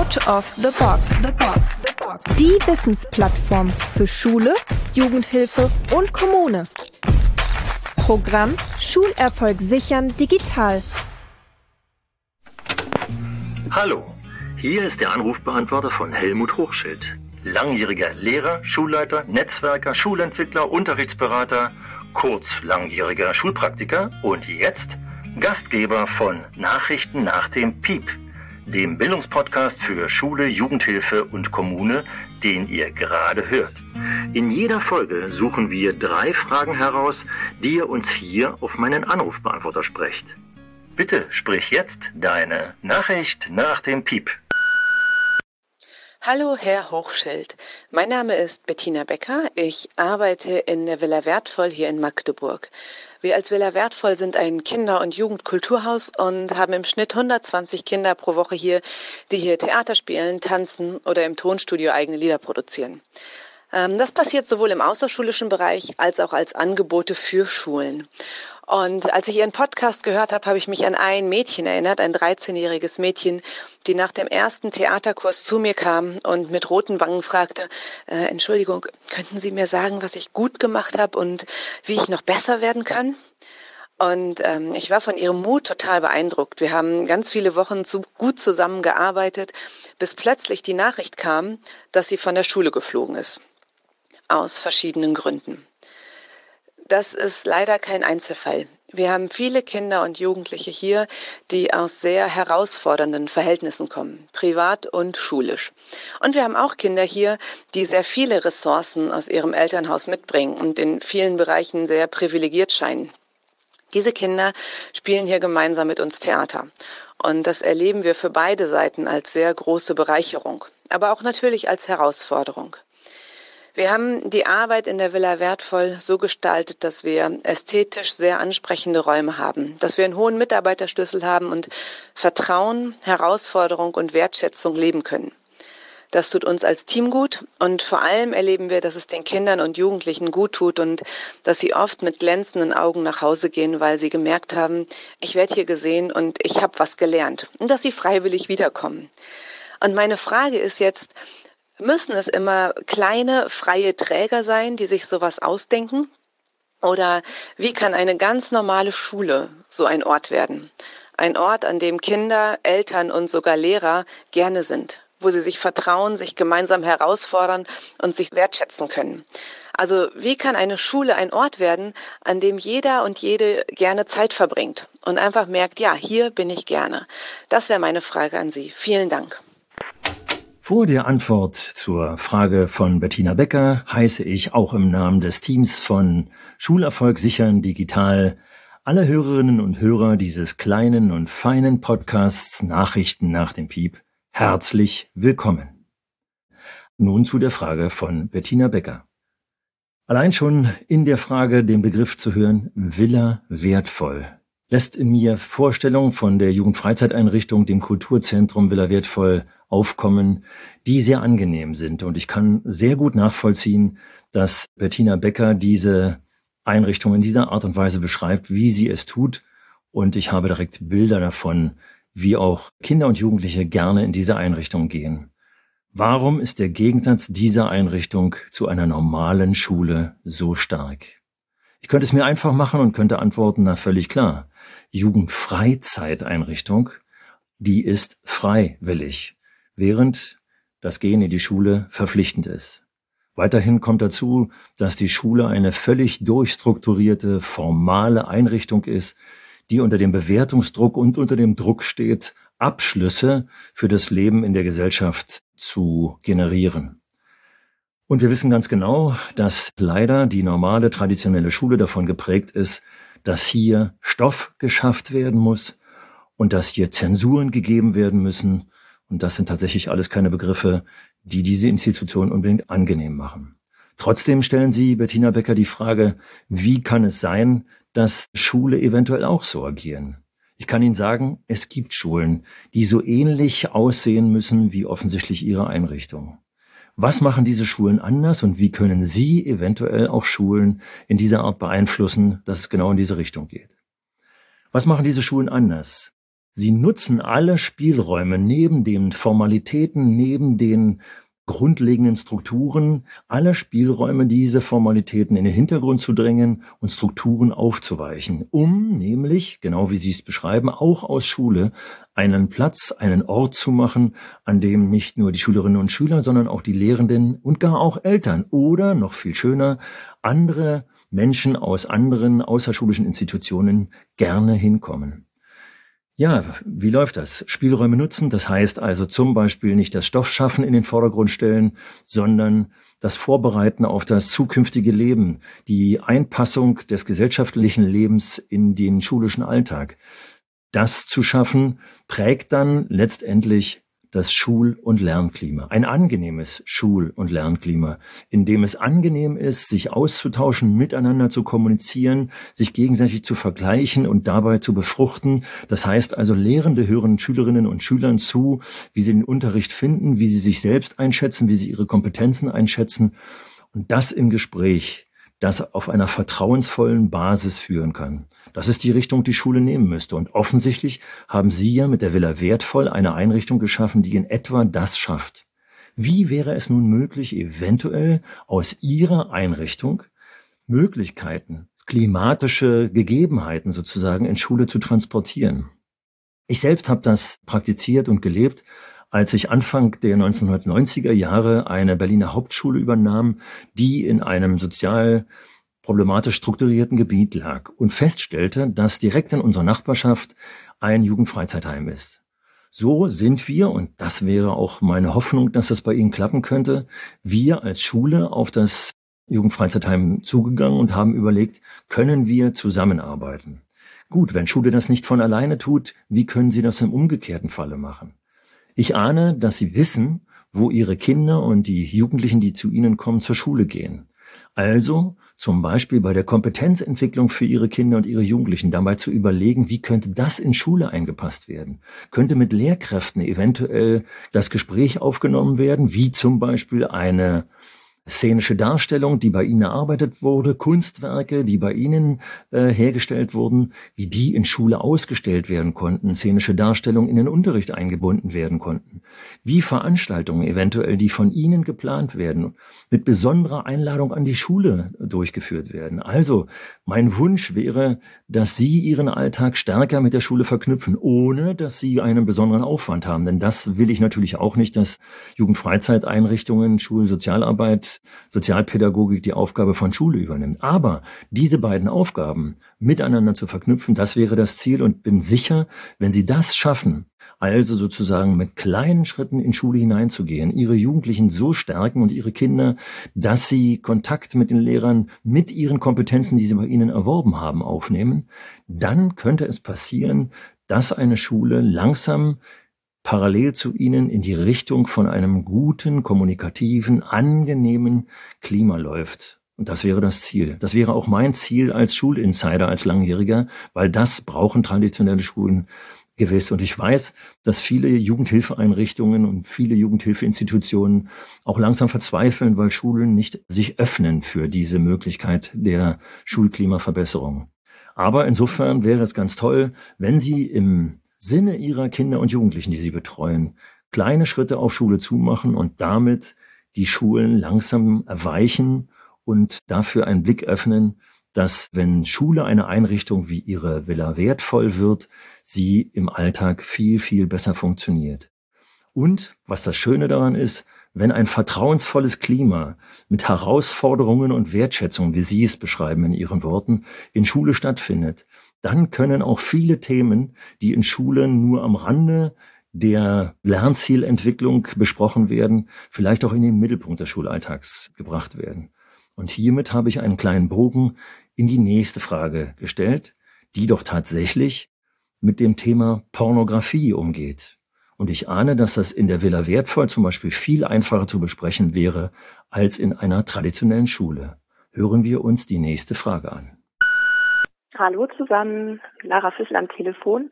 Out of the Box. The box. The box. Die Wissensplattform für Schule, Jugendhilfe und Kommune. Programm Schulerfolg sichern digital. Hallo, hier ist der Anrufbeantworter von Helmut Hochschild. Langjähriger Lehrer, Schulleiter, Netzwerker, Schulentwickler, Unterrichtsberater, kurz langjähriger Schulpraktiker und jetzt Gastgeber von Nachrichten nach dem Piep dem Bildungspodcast für Schule, Jugendhilfe und Kommune, den ihr gerade hört. In jeder Folge suchen wir drei Fragen heraus, die ihr uns hier auf meinen Anrufbeantworter sprecht. Bitte sprich jetzt deine Nachricht nach dem Piep. Hallo, Herr Hochschild. Mein Name ist Bettina Becker. Ich arbeite in der Villa Wertvoll hier in Magdeburg. Wir als Villa Wertvoll sind ein Kinder- und Jugendkulturhaus und haben im Schnitt 120 Kinder pro Woche hier, die hier Theater spielen, tanzen oder im Tonstudio eigene Lieder produzieren. Ähm, das passiert sowohl im außerschulischen Bereich als auch als Angebote für Schulen. Und als ich Ihren Podcast gehört habe, habe ich mich an ein Mädchen erinnert, ein 13-jähriges Mädchen, die nach dem ersten Theaterkurs zu mir kam und mit roten Wangen fragte, äh, Entschuldigung, könnten Sie mir sagen, was ich gut gemacht habe und wie ich noch besser werden kann? Und ähm, ich war von ihrem Mut total beeindruckt. Wir haben ganz viele Wochen zu, gut zusammengearbeitet, bis plötzlich die Nachricht kam, dass sie von der Schule geflogen ist. Aus verschiedenen Gründen. Das ist leider kein Einzelfall. Wir haben viele Kinder und Jugendliche hier, die aus sehr herausfordernden Verhältnissen kommen, privat und schulisch. Und wir haben auch Kinder hier, die sehr viele Ressourcen aus ihrem Elternhaus mitbringen und in vielen Bereichen sehr privilegiert scheinen. Diese Kinder spielen hier gemeinsam mit uns Theater. Und das erleben wir für beide Seiten als sehr große Bereicherung, aber auch natürlich als Herausforderung. Wir haben die Arbeit in der Villa wertvoll so gestaltet, dass wir ästhetisch sehr ansprechende Räume haben, dass wir einen hohen Mitarbeiterschlüssel haben und Vertrauen, Herausforderung und Wertschätzung leben können. Das tut uns als Team gut und vor allem erleben wir, dass es den Kindern und Jugendlichen gut tut und dass sie oft mit glänzenden Augen nach Hause gehen, weil sie gemerkt haben, ich werde hier gesehen und ich habe was gelernt und dass sie freiwillig wiederkommen. Und meine Frage ist jetzt, Müssen es immer kleine, freie Träger sein, die sich sowas ausdenken? Oder wie kann eine ganz normale Schule so ein Ort werden? Ein Ort, an dem Kinder, Eltern und sogar Lehrer gerne sind, wo sie sich vertrauen, sich gemeinsam herausfordern und sich wertschätzen können. Also wie kann eine Schule ein Ort werden, an dem jeder und jede gerne Zeit verbringt und einfach merkt, ja, hier bin ich gerne. Das wäre meine Frage an Sie. Vielen Dank. Vor der Antwort zur Frage von Bettina Becker heiße ich auch im Namen des Teams von Schulerfolg sichern digital alle Hörerinnen und Hörer dieses kleinen und feinen Podcasts Nachrichten nach dem Piep herzlich willkommen. Nun zu der Frage von Bettina Becker. Allein schon in der Frage den Begriff zu hören, Villa wertvoll, lässt in mir Vorstellungen von der Jugendfreizeiteinrichtung, dem Kulturzentrum Villa wertvoll aufkommen, die sehr angenehm sind. Und ich kann sehr gut nachvollziehen, dass Bettina Becker diese Einrichtung in dieser Art und Weise beschreibt, wie sie es tut. Und ich habe direkt Bilder davon, wie auch Kinder und Jugendliche gerne in diese Einrichtung gehen. Warum ist der Gegensatz dieser Einrichtung zu einer normalen Schule so stark? Ich könnte es mir einfach machen und könnte antworten, na völlig klar. Jugendfreizeiteinrichtung, die ist freiwillig während das Gehen in die Schule verpflichtend ist. Weiterhin kommt dazu, dass die Schule eine völlig durchstrukturierte, formale Einrichtung ist, die unter dem Bewertungsdruck und unter dem Druck steht, Abschlüsse für das Leben in der Gesellschaft zu generieren. Und wir wissen ganz genau, dass leider die normale traditionelle Schule davon geprägt ist, dass hier Stoff geschafft werden muss und dass hier Zensuren gegeben werden müssen und das sind tatsächlich alles keine Begriffe, die diese Institution unbedingt angenehm machen. Trotzdem stellen Sie, Bettina Becker, die Frage, wie kann es sein, dass Schule eventuell auch so agieren? Ich kann Ihnen sagen, es gibt Schulen, die so ähnlich aussehen müssen wie offensichtlich Ihre Einrichtung. Was machen diese Schulen anders und wie können Sie eventuell auch Schulen in dieser Art beeinflussen, dass es genau in diese Richtung geht? Was machen diese Schulen anders? Sie nutzen alle Spielräume neben den Formalitäten, neben den grundlegenden Strukturen, alle Spielräume, diese Formalitäten in den Hintergrund zu drängen und Strukturen aufzuweichen, um nämlich, genau wie Sie es beschreiben, auch aus Schule einen Platz, einen Ort zu machen, an dem nicht nur die Schülerinnen und Schüler, sondern auch die Lehrenden und gar auch Eltern oder noch viel schöner andere Menschen aus anderen außerschulischen Institutionen gerne hinkommen. Ja, wie läuft das? Spielräume nutzen, das heißt also zum Beispiel nicht das Stoffschaffen in den Vordergrund stellen, sondern das Vorbereiten auf das zukünftige Leben, die Einpassung des gesellschaftlichen Lebens in den schulischen Alltag. Das zu schaffen, prägt dann letztendlich das Schul- und Lernklima. Ein angenehmes Schul- und Lernklima, in dem es angenehm ist, sich auszutauschen, miteinander zu kommunizieren, sich gegenseitig zu vergleichen und dabei zu befruchten. Das heißt also, Lehrende hören Schülerinnen und Schülern zu, wie sie den Unterricht finden, wie sie sich selbst einschätzen, wie sie ihre Kompetenzen einschätzen. Und das im Gespräch, das auf einer vertrauensvollen Basis führen kann. Das ist die Richtung, die Schule nehmen müsste. Und offensichtlich haben Sie ja mit der Villa Wertvoll eine Einrichtung geschaffen, die in etwa das schafft. Wie wäre es nun möglich, eventuell aus Ihrer Einrichtung Möglichkeiten, klimatische Gegebenheiten sozusagen in Schule zu transportieren? Ich selbst habe das praktiziert und gelebt, als ich Anfang der 1990er Jahre eine Berliner Hauptschule übernahm, die in einem sozial problematisch strukturierten Gebiet lag und feststellte, dass direkt in unserer Nachbarschaft ein Jugendfreizeitheim ist. So sind wir, und das wäre auch meine Hoffnung, dass das bei Ihnen klappen könnte, wir als Schule auf das Jugendfreizeitheim zugegangen und haben überlegt, können wir zusammenarbeiten? Gut, wenn Schule das nicht von alleine tut, wie können Sie das im umgekehrten Falle machen? Ich ahne, dass Sie wissen, wo Ihre Kinder und die Jugendlichen, die zu Ihnen kommen, zur Schule gehen. Also zum Beispiel bei der Kompetenzentwicklung für ihre Kinder und ihre Jugendlichen dabei zu überlegen, wie könnte das in Schule eingepasst werden? Könnte mit Lehrkräften eventuell das Gespräch aufgenommen werden, wie zum Beispiel eine szenische Darstellung, die bei Ihnen erarbeitet wurde, Kunstwerke, die bei Ihnen äh, hergestellt wurden, wie die in Schule ausgestellt werden konnten, szenische Darstellungen in den Unterricht eingebunden werden konnten, wie Veranstaltungen eventuell, die von Ihnen geplant werden, mit besonderer Einladung an die Schule durchgeführt werden. Also mein Wunsch wäre, dass Sie Ihren Alltag stärker mit der Schule verknüpfen, ohne dass Sie einen besonderen Aufwand haben. Denn das will ich natürlich auch nicht, dass Jugendfreizeiteinrichtungen, Schulsozialarbeit Sozialpädagogik die Aufgabe von Schule übernimmt. Aber diese beiden Aufgaben miteinander zu verknüpfen, das wäre das Ziel und bin sicher, wenn Sie das schaffen, also sozusagen mit kleinen Schritten in Schule hineinzugehen, ihre Jugendlichen so stärken und ihre Kinder, dass sie Kontakt mit den Lehrern mit ihren Kompetenzen, die sie bei ihnen erworben haben, aufnehmen, dann könnte es passieren, dass eine Schule langsam parallel zu ihnen in die Richtung von einem guten, kommunikativen, angenehmen Klima läuft. Und das wäre das Ziel. Das wäre auch mein Ziel als Schulinsider, als Langjähriger, weil das brauchen traditionelle Schulen gewiss. Und ich weiß, dass viele Jugendhilfeeinrichtungen und viele Jugendhilfeinstitutionen auch langsam verzweifeln, weil Schulen nicht sich öffnen für diese Möglichkeit der Schulklimaverbesserung. Aber insofern wäre es ganz toll, wenn Sie im Sinne ihrer Kinder und Jugendlichen, die sie betreuen, kleine Schritte auf Schule zumachen und damit die Schulen langsam erweichen und dafür einen Blick öffnen, dass wenn Schule eine Einrichtung wie ihre Villa wertvoll wird, sie im Alltag viel, viel besser funktioniert. Und was das Schöne daran ist, wenn ein vertrauensvolles Klima mit Herausforderungen und Wertschätzung, wie Sie es beschreiben in Ihren Worten, in Schule stattfindet, dann können auch viele Themen, die in Schulen nur am Rande der Lernzielentwicklung besprochen werden, vielleicht auch in den Mittelpunkt des Schulalltags gebracht werden. Und hiermit habe ich einen kleinen Bogen in die nächste Frage gestellt, die doch tatsächlich mit dem Thema Pornografie umgeht. Und ich ahne, dass das in der Villa Wertvoll zum Beispiel viel einfacher zu besprechen wäre als in einer traditionellen Schule. Hören wir uns die nächste Frage an. Hallo zusammen, Lara Füssel am Telefon.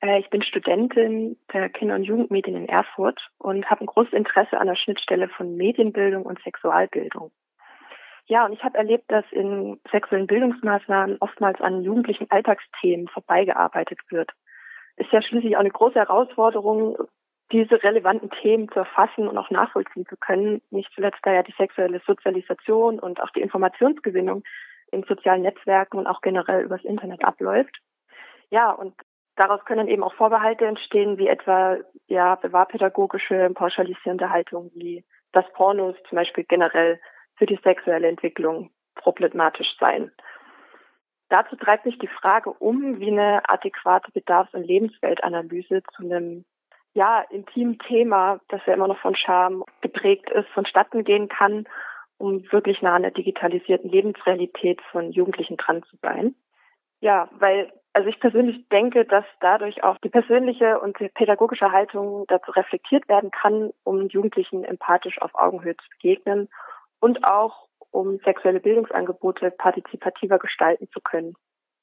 Äh, ich bin Studentin der Kinder- und Jugendmedien in Erfurt und habe ein großes Interesse an der Schnittstelle von Medienbildung und Sexualbildung. Ja, und ich habe erlebt, dass in sexuellen Bildungsmaßnahmen oftmals an jugendlichen Alltagsthemen vorbeigearbeitet wird. ist ja schließlich auch eine große Herausforderung, diese relevanten Themen zu erfassen und auch nachvollziehen zu können. Nicht zuletzt da ja die sexuelle Sozialisation und auch die Informationsgewinnung in sozialen Netzwerken und auch generell übers Internet abläuft. Ja, und daraus können eben auch Vorbehalte entstehen, wie etwa ja bewahrpädagogische pauschalisierende Haltung, wie dass Pornos zum Beispiel generell für die sexuelle Entwicklung problematisch seien. Dazu treibt mich die Frage um, wie eine adäquate Bedarfs- und Lebensweltanalyse zu einem ja, intimen Thema, das ja immer noch von Scham geprägt ist, vonstatten gehen kann, um wirklich nah an der digitalisierten Lebensrealität von Jugendlichen dran zu sein. Ja, weil, also ich persönlich denke, dass dadurch auch die persönliche und die pädagogische Haltung dazu reflektiert werden kann, um Jugendlichen empathisch auf Augenhöhe zu begegnen und auch um sexuelle Bildungsangebote partizipativer gestalten zu können,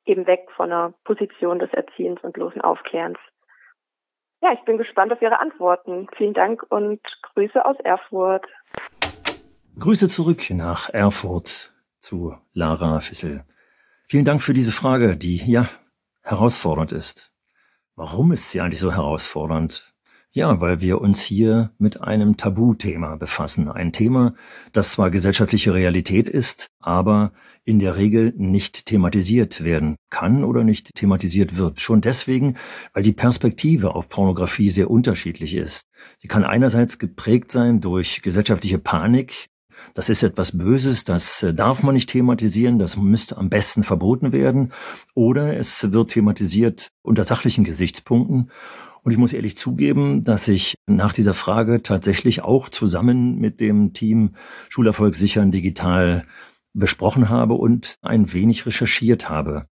eben weg von einer Position des Erziehens und bloßen Aufklärens. Ja, ich bin gespannt auf Ihre Antworten. Vielen Dank und Grüße aus Erfurt. Grüße zurück nach Erfurt zu Lara Fissel. Vielen Dank für diese Frage, die ja herausfordernd ist. Warum ist sie eigentlich so herausfordernd? Ja, weil wir uns hier mit einem Tabuthema befassen. Ein Thema, das zwar gesellschaftliche Realität ist, aber in der Regel nicht thematisiert werden kann oder nicht thematisiert wird. Schon deswegen, weil die Perspektive auf Pornografie sehr unterschiedlich ist. Sie kann einerseits geprägt sein durch gesellschaftliche Panik. Das ist etwas Böses, das äh, darf man nicht thematisieren, das müsste am besten verboten werden. Oder es wird thematisiert unter sachlichen Gesichtspunkten. Und ich muss ehrlich zugeben, dass ich nach dieser Frage tatsächlich auch zusammen mit dem Team Schulerfolg sichern digital besprochen habe und ein wenig recherchiert habe,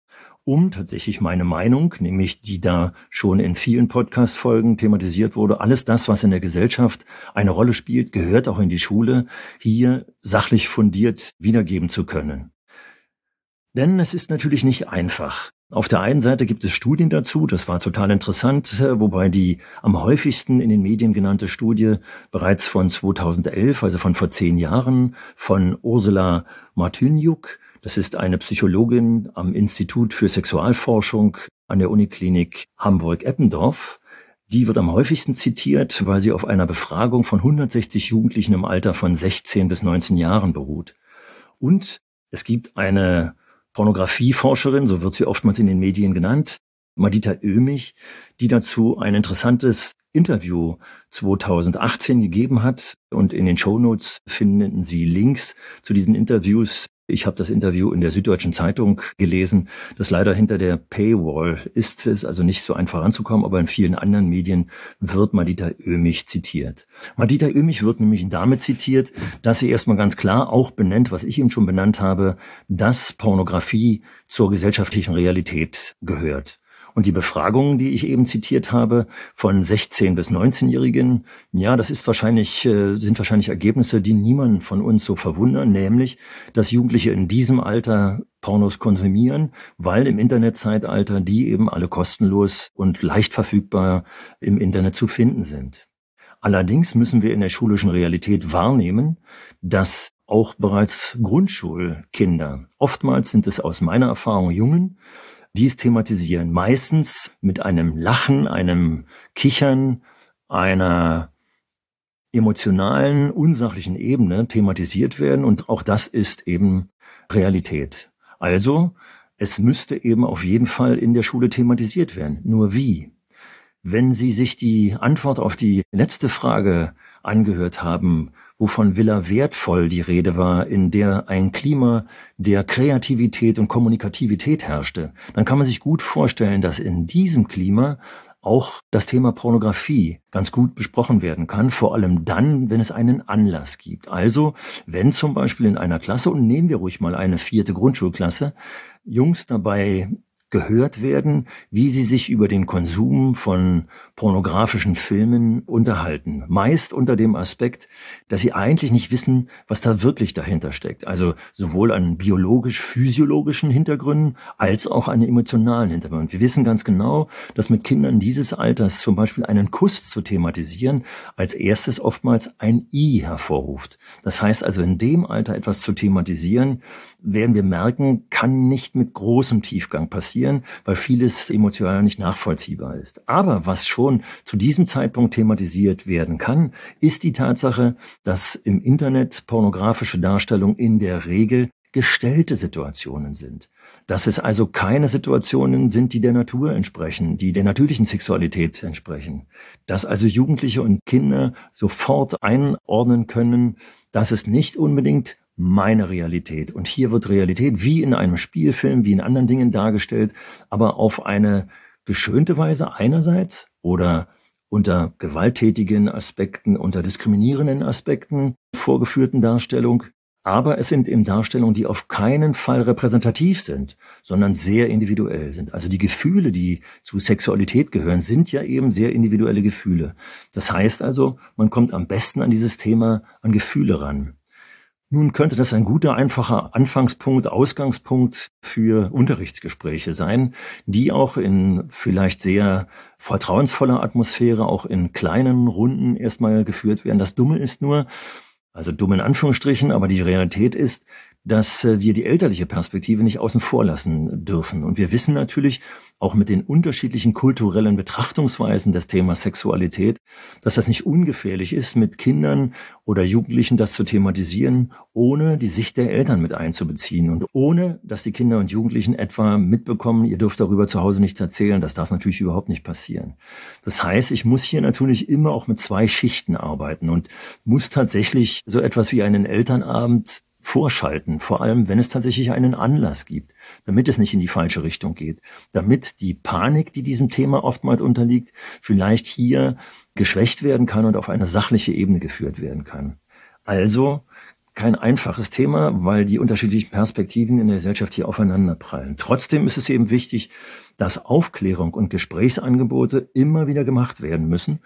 um tatsächlich meine Meinung, nämlich die da schon in vielen Podcast-Folgen thematisiert wurde, alles das, was in der Gesellschaft eine Rolle spielt, gehört auch in die Schule, hier sachlich fundiert wiedergeben zu können. Denn es ist natürlich nicht einfach. Auf der einen Seite gibt es Studien dazu, das war total interessant, wobei die am häufigsten in den Medien genannte Studie bereits von 2011, also von vor zehn Jahren, von Ursula Martyniuk, das ist eine Psychologin am Institut für Sexualforschung an der Uniklinik Hamburg-Eppendorf. Die wird am häufigsten zitiert, weil sie auf einer Befragung von 160 Jugendlichen im Alter von 16 bis 19 Jahren beruht. Und es gibt eine Pornografieforscherin, so wird sie oftmals in den Medien genannt, Madita Oemich, die dazu ein interessantes Interview 2018 gegeben hat. Und in den Shownotes finden Sie Links zu diesen Interviews. Ich habe das Interview in der Süddeutschen Zeitung gelesen, das leider hinter der Paywall ist. Es also nicht so einfach ranzukommen, aber in vielen anderen Medien wird Madita Oemich zitiert. Madita Oemich wird nämlich damit zitiert, dass sie erstmal ganz klar auch benennt, was ich eben schon benannt habe, dass Pornografie zur gesellschaftlichen Realität gehört. Und die Befragungen, die ich eben zitiert habe, von 16 bis 19-Jährigen, ja, das ist wahrscheinlich, äh, sind wahrscheinlich Ergebnisse, die niemanden von uns so verwundern, nämlich, dass Jugendliche in diesem Alter Pornos konsumieren, weil im Internetzeitalter die eben alle kostenlos und leicht verfügbar im Internet zu finden sind. Allerdings müssen wir in der schulischen Realität wahrnehmen, dass auch bereits Grundschulkinder, oftmals sind es aus meiner Erfahrung Jungen, dies thematisieren. Meistens mit einem Lachen, einem Kichern, einer emotionalen, unsachlichen Ebene thematisiert werden und auch das ist eben Realität. Also, es müsste eben auf jeden Fall in der Schule thematisiert werden. Nur wie? Wenn Sie sich die Antwort auf die letzte Frage angehört haben, wovon Villa wertvoll die Rede war, in der ein Klima der Kreativität und Kommunikativität herrschte, dann kann man sich gut vorstellen, dass in diesem Klima auch das Thema Pornografie ganz gut besprochen werden kann, vor allem dann, wenn es einen Anlass gibt. Also, wenn zum Beispiel in einer Klasse, und nehmen wir ruhig mal eine vierte Grundschulklasse, Jungs dabei gehört werden, wie sie sich über den Konsum von pornografischen Filmen unterhalten. Meist unter dem Aspekt, dass sie eigentlich nicht wissen, was da wirklich dahinter steckt. Also sowohl an biologisch-physiologischen Hintergründen als auch an emotionalen Hintergründen. Wir wissen ganz genau, dass mit Kindern dieses Alters zum Beispiel einen Kuss zu thematisieren, als erstes oftmals ein I hervorruft. Das heißt also, in dem Alter etwas zu thematisieren, werden wir merken, kann nicht mit großem Tiefgang passieren passieren, weil vieles emotional nicht nachvollziehbar ist. Aber was schon zu diesem Zeitpunkt thematisiert werden kann, ist die Tatsache, dass im Internet pornografische Darstellungen in der Regel gestellte Situationen sind. Dass es also keine Situationen sind, die der Natur entsprechen, die der natürlichen Sexualität entsprechen. Dass also Jugendliche und Kinder sofort einordnen können, dass es nicht unbedingt meine Realität. Und hier wird Realität wie in einem Spielfilm, wie in anderen Dingen dargestellt, aber auf eine geschönte Weise einerseits oder unter gewalttätigen Aspekten, unter diskriminierenden Aspekten vorgeführten Darstellung aber es sind eben Darstellungen, die auf keinen Fall repräsentativ sind, sondern sehr individuell sind. Also die Gefühle, die zu Sexualität gehören, sind ja eben sehr individuelle Gefühle. Das heißt also, man kommt am besten an dieses Thema, an Gefühle ran. Nun könnte das ein guter, einfacher Anfangspunkt, Ausgangspunkt für Unterrichtsgespräche sein, die auch in vielleicht sehr vertrauensvoller Atmosphäre, auch in kleinen Runden erstmal geführt werden. Das Dumme ist nur, also dumm in Anführungsstrichen, aber die Realität ist, dass äh, wir die elterliche Perspektive nicht außen vor lassen dürfen. Und wir wissen natürlich auch mit den unterschiedlichen kulturellen Betrachtungsweisen des Themas Sexualität, dass das nicht ungefährlich ist, mit Kindern oder Jugendlichen das zu thematisieren, ohne die Sicht der Eltern mit einzubeziehen und ohne, dass die Kinder und Jugendlichen etwa mitbekommen, ihr dürft darüber zu Hause nichts erzählen. Das darf natürlich überhaupt nicht passieren. Das heißt, ich muss hier natürlich immer auch mit zwei Schichten arbeiten und muss tatsächlich so etwas wie einen Elternabend vorschalten, vor allem wenn es tatsächlich einen Anlass gibt, damit es nicht in die falsche Richtung geht, damit die Panik, die diesem Thema oftmals unterliegt, vielleicht hier geschwächt werden kann und auf eine sachliche Ebene geführt werden kann. Also kein einfaches Thema, weil die unterschiedlichen Perspektiven in der Gesellschaft hier aufeinanderprallen. Trotzdem ist es eben wichtig, dass Aufklärung und Gesprächsangebote immer wieder gemacht werden müssen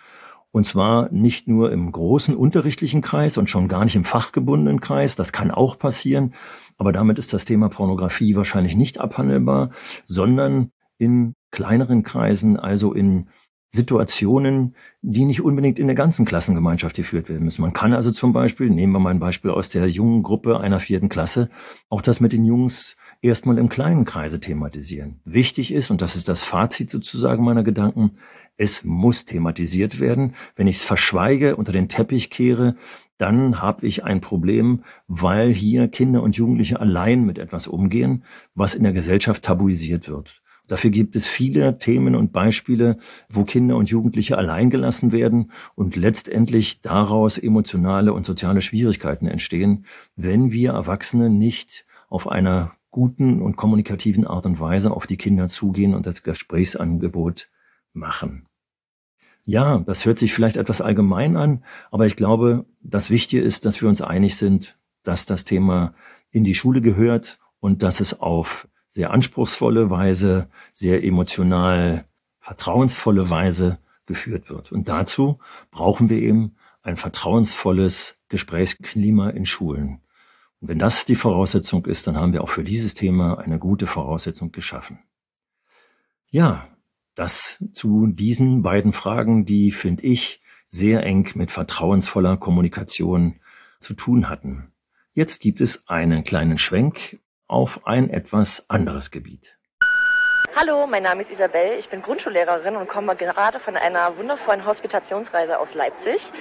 und zwar nicht nur im großen unterrichtlichen Kreis und schon gar nicht im fachgebundenen Kreis. Das kann auch passieren. Aber damit ist das Thema Pornografie wahrscheinlich nicht abhandelbar, sondern in kleineren Kreisen, also in Situationen, die nicht unbedingt in der ganzen Klassengemeinschaft geführt werden müssen. Man kann also zum Beispiel, nehmen wir mal ein Beispiel aus der jungen Gruppe einer vierten Klasse, auch das mit den Jungs erstmal im kleinen Kreise thematisieren. Wichtig ist, und das ist das Fazit sozusagen meiner Gedanken, es muss thematisiert werden. Wenn ich es verschweige, unter den Teppich kehre, dann habe ich ein Problem, weil hier Kinder und Jugendliche allein mit etwas umgehen, was in der Gesellschaft tabuisiert wird. Dafür gibt es viele Themen und Beispiele, wo Kinder und Jugendliche allein gelassen werden und letztendlich daraus emotionale und soziale Schwierigkeiten entstehen, wenn wir Erwachsene nicht auf einer guten und kommunikativen Art und Weise auf die Kinder zugehen und das Gesprächsangebot machen. Ja, das hört sich vielleicht etwas allgemein an, aber ich glaube, das Wichtige ist, dass wir uns einig sind, dass das Thema in die Schule gehört und dass es auf sehr anspruchsvolle Weise, sehr emotional vertrauensvolle Weise geführt wird. Und dazu brauchen wir eben ein vertrauensvolles Gesprächsklima in Schulen. Und wenn das die Voraussetzung ist, dann haben wir auch für dieses Thema eine gute Voraussetzung geschaffen. Ja, das zu diesen beiden Fragen, die, finde ich, sehr eng mit vertrauensvoller Kommunikation zu tun hatten. Jetzt gibt es einen kleinen Schwenk auf ein etwas anderes Gebiet. Hallo, mein Name ist Isabel, ich bin Grundschullehrerin und komme gerade von einer wundervollen Hospitationsreise aus Leipzig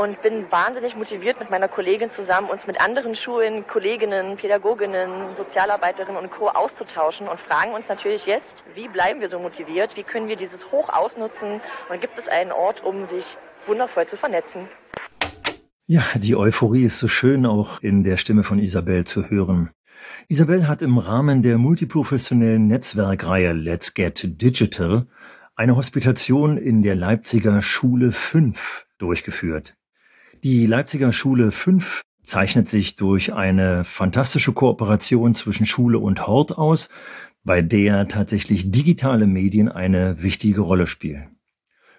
und bin wahnsinnig motiviert mit meiner Kollegin zusammen, uns mit anderen Schulen, Kolleginnen, Pädagoginnen, Sozialarbeiterinnen und Co. auszutauschen und fragen uns natürlich jetzt, wie bleiben wir so motiviert, wie können wir dieses Hoch ausnutzen und gibt es einen Ort, um sich wundervoll zu vernetzen. Ja, die Euphorie ist so schön auch in der Stimme von Isabel zu hören. Isabel hat im Rahmen der multiprofessionellen Netzwerkreihe Let's Get Digital eine Hospitation in der Leipziger Schule 5 durchgeführt. Die Leipziger Schule 5 zeichnet sich durch eine fantastische Kooperation zwischen Schule und Hort aus, bei der tatsächlich digitale Medien eine wichtige Rolle spielen.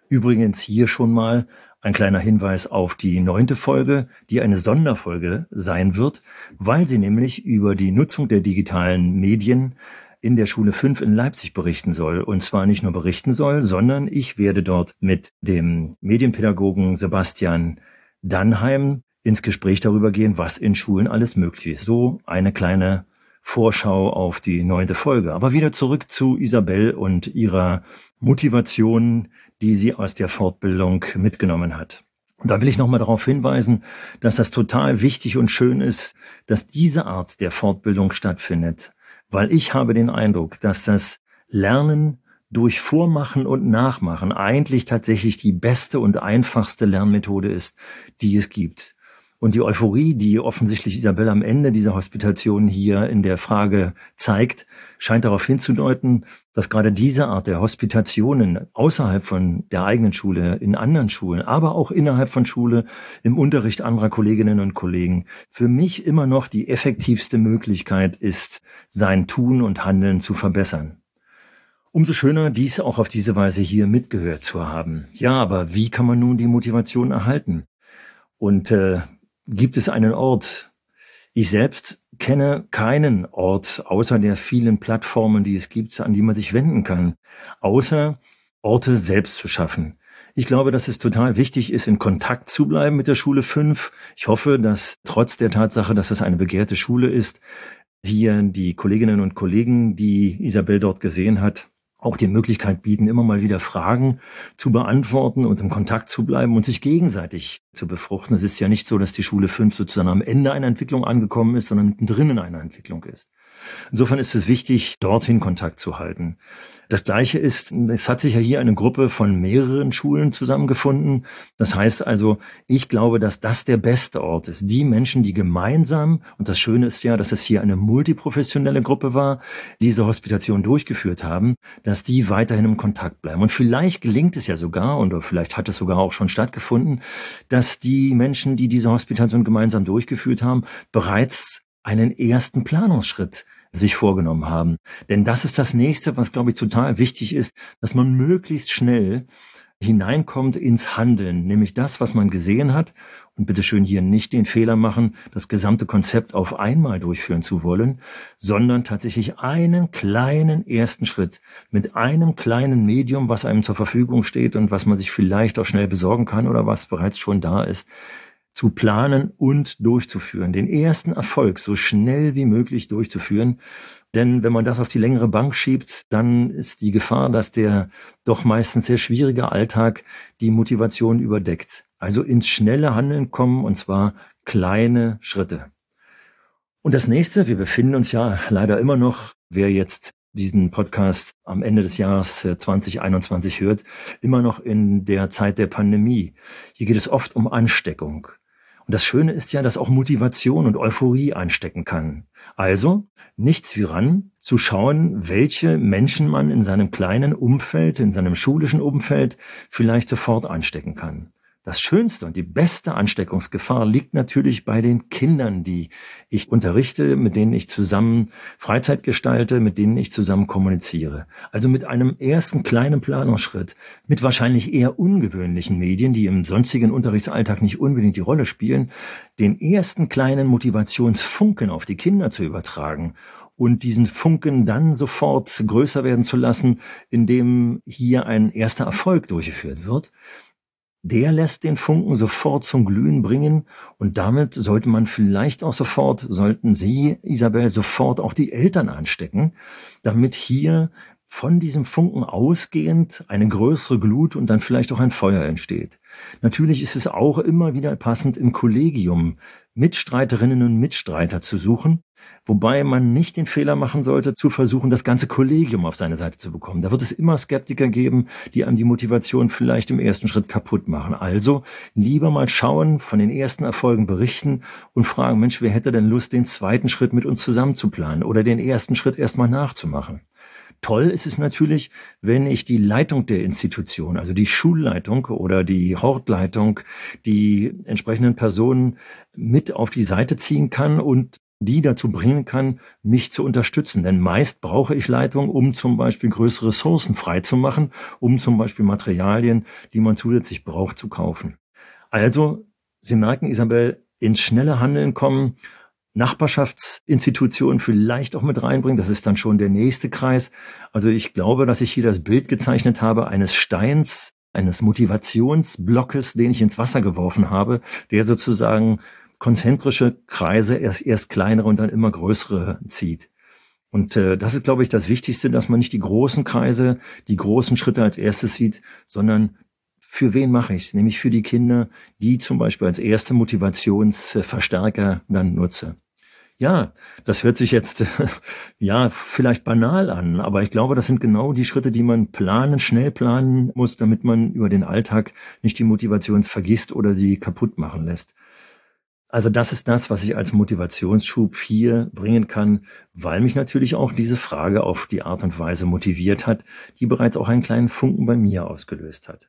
Übrigens hier schon mal ein kleiner Hinweis auf die neunte Folge, die eine Sonderfolge sein wird, weil sie nämlich über die Nutzung der digitalen Medien in der Schule 5 in Leipzig berichten soll. Und zwar nicht nur berichten soll, sondern ich werde dort mit dem Medienpädagogen Sebastian Dannheim ins Gespräch darüber gehen, was in Schulen alles möglich ist. So eine kleine Vorschau auf die neunte Folge. Aber wieder zurück zu Isabel und ihrer Motivation, die sie aus der Fortbildung mitgenommen hat. Und da will ich nochmal darauf hinweisen, dass das total wichtig und schön ist, dass diese Art der Fortbildung stattfindet. Weil ich habe den Eindruck, dass das Lernen durch Vormachen und Nachmachen eigentlich tatsächlich die beste und einfachste Lernmethode ist, die es gibt. Und die Euphorie, die offensichtlich Isabel am Ende dieser Hospitation hier in der Frage zeigt, scheint darauf hinzudeuten, dass gerade diese Art der Hospitationen außerhalb von der eigenen Schule, in anderen Schulen, aber auch innerhalb von Schule, im Unterricht anderer Kolleginnen und Kollegen, für mich immer noch die effektivste Möglichkeit ist, sein Tun und Handeln zu verbessern. Umso schöner, dies auch auf diese Weise hier mitgehört zu haben. Ja, aber wie kann man nun die Motivation erhalten? Und äh, gibt es einen Ort? Ich selbst kenne keinen Ort außer der vielen Plattformen, die es gibt, an die man sich wenden kann, außer Orte selbst zu schaffen. Ich glaube, dass es total wichtig ist, in Kontakt zu bleiben mit der Schule 5. Ich hoffe, dass trotz der Tatsache, dass es eine begehrte Schule ist, hier die Kolleginnen und Kollegen, die Isabel dort gesehen hat, auch die Möglichkeit bieten, immer mal wieder Fragen zu beantworten und im Kontakt zu bleiben und sich gegenseitig zu befruchten. Es ist ja nicht so, dass die Schule 5 sozusagen am Ende einer Entwicklung angekommen ist, sondern mittendrin in einer Entwicklung ist. Insofern ist es wichtig, dorthin Kontakt zu halten. Das Gleiche ist, es hat sich ja hier eine Gruppe von mehreren Schulen zusammengefunden. Das heißt also, ich glaube, dass das der beste Ort ist. Die Menschen, die gemeinsam, und das Schöne ist ja, dass es hier eine multiprofessionelle Gruppe war, diese Hospitation durchgeführt haben, dass die weiterhin im Kontakt bleiben. Und vielleicht gelingt es ja sogar, oder vielleicht hat es sogar auch schon stattgefunden, dass die Menschen, die diese Hospitation gemeinsam durchgeführt haben, bereits einen ersten Planungsschritt sich vorgenommen haben. Denn das ist das nächste, was, glaube ich, total wichtig ist, dass man möglichst schnell hineinkommt ins Handeln, nämlich das, was man gesehen hat. Und bitte schön hier nicht den Fehler machen, das gesamte Konzept auf einmal durchführen zu wollen, sondern tatsächlich einen kleinen ersten Schritt mit einem kleinen Medium, was einem zur Verfügung steht und was man sich vielleicht auch schnell besorgen kann oder was bereits schon da ist, zu planen und durchzuführen. Den ersten Erfolg so schnell wie möglich durchzuführen. Denn wenn man das auf die längere Bank schiebt, dann ist die Gefahr, dass der doch meistens sehr schwierige Alltag die Motivation überdeckt. Also ins schnelle Handeln kommen und zwar kleine Schritte. Und das nächste, wir befinden uns ja leider immer noch, wer jetzt diesen Podcast am Ende des Jahres 2021 äh, hört, immer noch in der Zeit der Pandemie. Hier geht es oft um Ansteckung. Und das Schöne ist ja, dass auch Motivation und Euphorie einstecken kann. Also nichts wie ran, zu schauen, welche Menschen man in seinem kleinen Umfeld, in seinem schulischen Umfeld vielleicht sofort einstecken kann. Das Schönste und die beste Ansteckungsgefahr liegt natürlich bei den Kindern, die ich unterrichte, mit denen ich zusammen Freizeit gestalte, mit denen ich zusammen kommuniziere. Also mit einem ersten kleinen Planungsschritt, mit wahrscheinlich eher ungewöhnlichen Medien, die im sonstigen Unterrichtsalltag nicht unbedingt die Rolle spielen, den ersten kleinen Motivationsfunken auf die Kinder zu übertragen und diesen Funken dann sofort größer werden zu lassen, indem hier ein erster Erfolg durchgeführt wird der lässt den Funken sofort zum Glühen bringen und damit sollte man vielleicht auch sofort, sollten Sie, Isabel, sofort auch die Eltern anstecken, damit hier von diesem Funken ausgehend eine größere Glut und dann vielleicht auch ein Feuer entsteht. Natürlich ist es auch immer wieder passend im Kollegium Mitstreiterinnen und Mitstreiter zu suchen, Wobei man nicht den Fehler machen sollte, zu versuchen, das ganze Kollegium auf seine Seite zu bekommen. Da wird es immer Skeptiker geben, die einem die Motivation vielleicht im ersten Schritt kaputt machen. Also lieber mal schauen, von den ersten Erfolgen berichten und fragen, Mensch, wer hätte denn Lust, den zweiten Schritt mit uns zusammen zu planen oder den ersten Schritt erstmal nachzumachen? Toll ist es natürlich, wenn ich die Leitung der Institution, also die Schulleitung oder die Hortleitung, die entsprechenden Personen mit auf die Seite ziehen kann und die dazu bringen kann, mich zu unterstützen. Denn meist brauche ich Leitung, um zum Beispiel größere Ressourcen freizumachen, um zum Beispiel Materialien, die man zusätzlich braucht, zu kaufen. Also, Sie merken, Isabel, ins schnelle Handeln kommen, Nachbarschaftsinstitutionen vielleicht auch mit reinbringen. Das ist dann schon der nächste Kreis. Also ich glaube, dass ich hier das Bild gezeichnet habe eines Steins, eines Motivationsblockes, den ich ins Wasser geworfen habe, der sozusagen konzentrische Kreise erst, erst kleinere und dann immer größere zieht. Und äh, das ist, glaube ich, das Wichtigste, dass man nicht die großen Kreise, die großen Schritte als erstes sieht, sondern für wen mache ich es? Nämlich für die Kinder, die zum Beispiel als erste Motivationsverstärker dann nutze. Ja, das hört sich jetzt ja vielleicht banal an, aber ich glaube, das sind genau die Schritte, die man planen, schnell planen muss, damit man über den Alltag nicht die Motivation vergisst oder sie kaputt machen lässt. Also das ist das, was ich als Motivationsschub hier bringen kann, weil mich natürlich auch diese Frage auf die Art und Weise motiviert hat, die bereits auch einen kleinen Funken bei mir ausgelöst hat.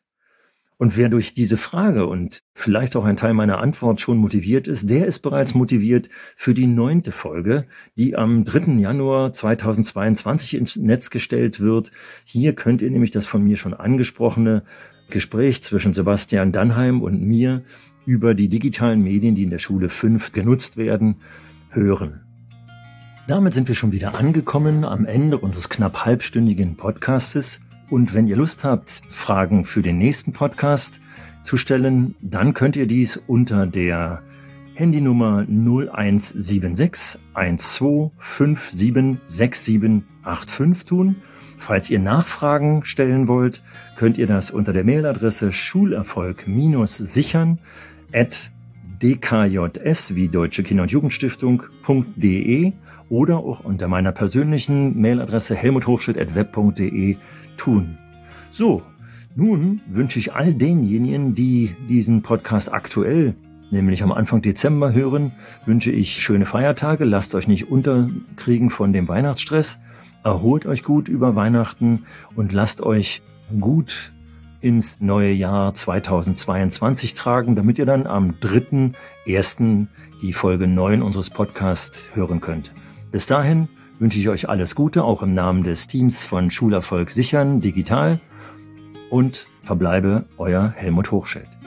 Und wer durch diese Frage und vielleicht auch ein Teil meiner Antwort schon motiviert ist, der ist bereits motiviert für die neunte Folge, die am 3. Januar 2022 ins Netz gestellt wird. Hier könnt ihr nämlich das von mir schon angesprochene Gespräch zwischen Sebastian Dannheim und mir über die digitalen Medien, die in der Schule 5 genutzt werden, hören. Damit sind wir schon wieder angekommen am Ende unseres knapp halbstündigen Podcastes. Und wenn ihr Lust habt, Fragen für den nächsten Podcast zu stellen, dann könnt ihr dies unter der Handynummer 0176 12576785 tun. Falls ihr Nachfragen stellen wollt, könnt ihr das unter der Mailadresse schulerfolg-sichern at dkjs wie Deutsche Kinder- und Jugendstiftung.de oder auch unter meiner persönlichen Mailadresse helmuthochschild.web.de tun. So, nun wünsche ich all denjenigen, die diesen Podcast aktuell, nämlich am Anfang Dezember hören, wünsche ich schöne Feiertage, lasst euch nicht unterkriegen von dem Weihnachtsstress, erholt euch gut über Weihnachten und lasst euch gut ins neue Jahr 2022 tragen, damit ihr dann am 3.1. die Folge 9 unseres Podcasts hören könnt. Bis dahin wünsche ich euch alles Gute, auch im Namen des Teams von Schulerfolg sichern digital und verbleibe euer Helmut Hochschild.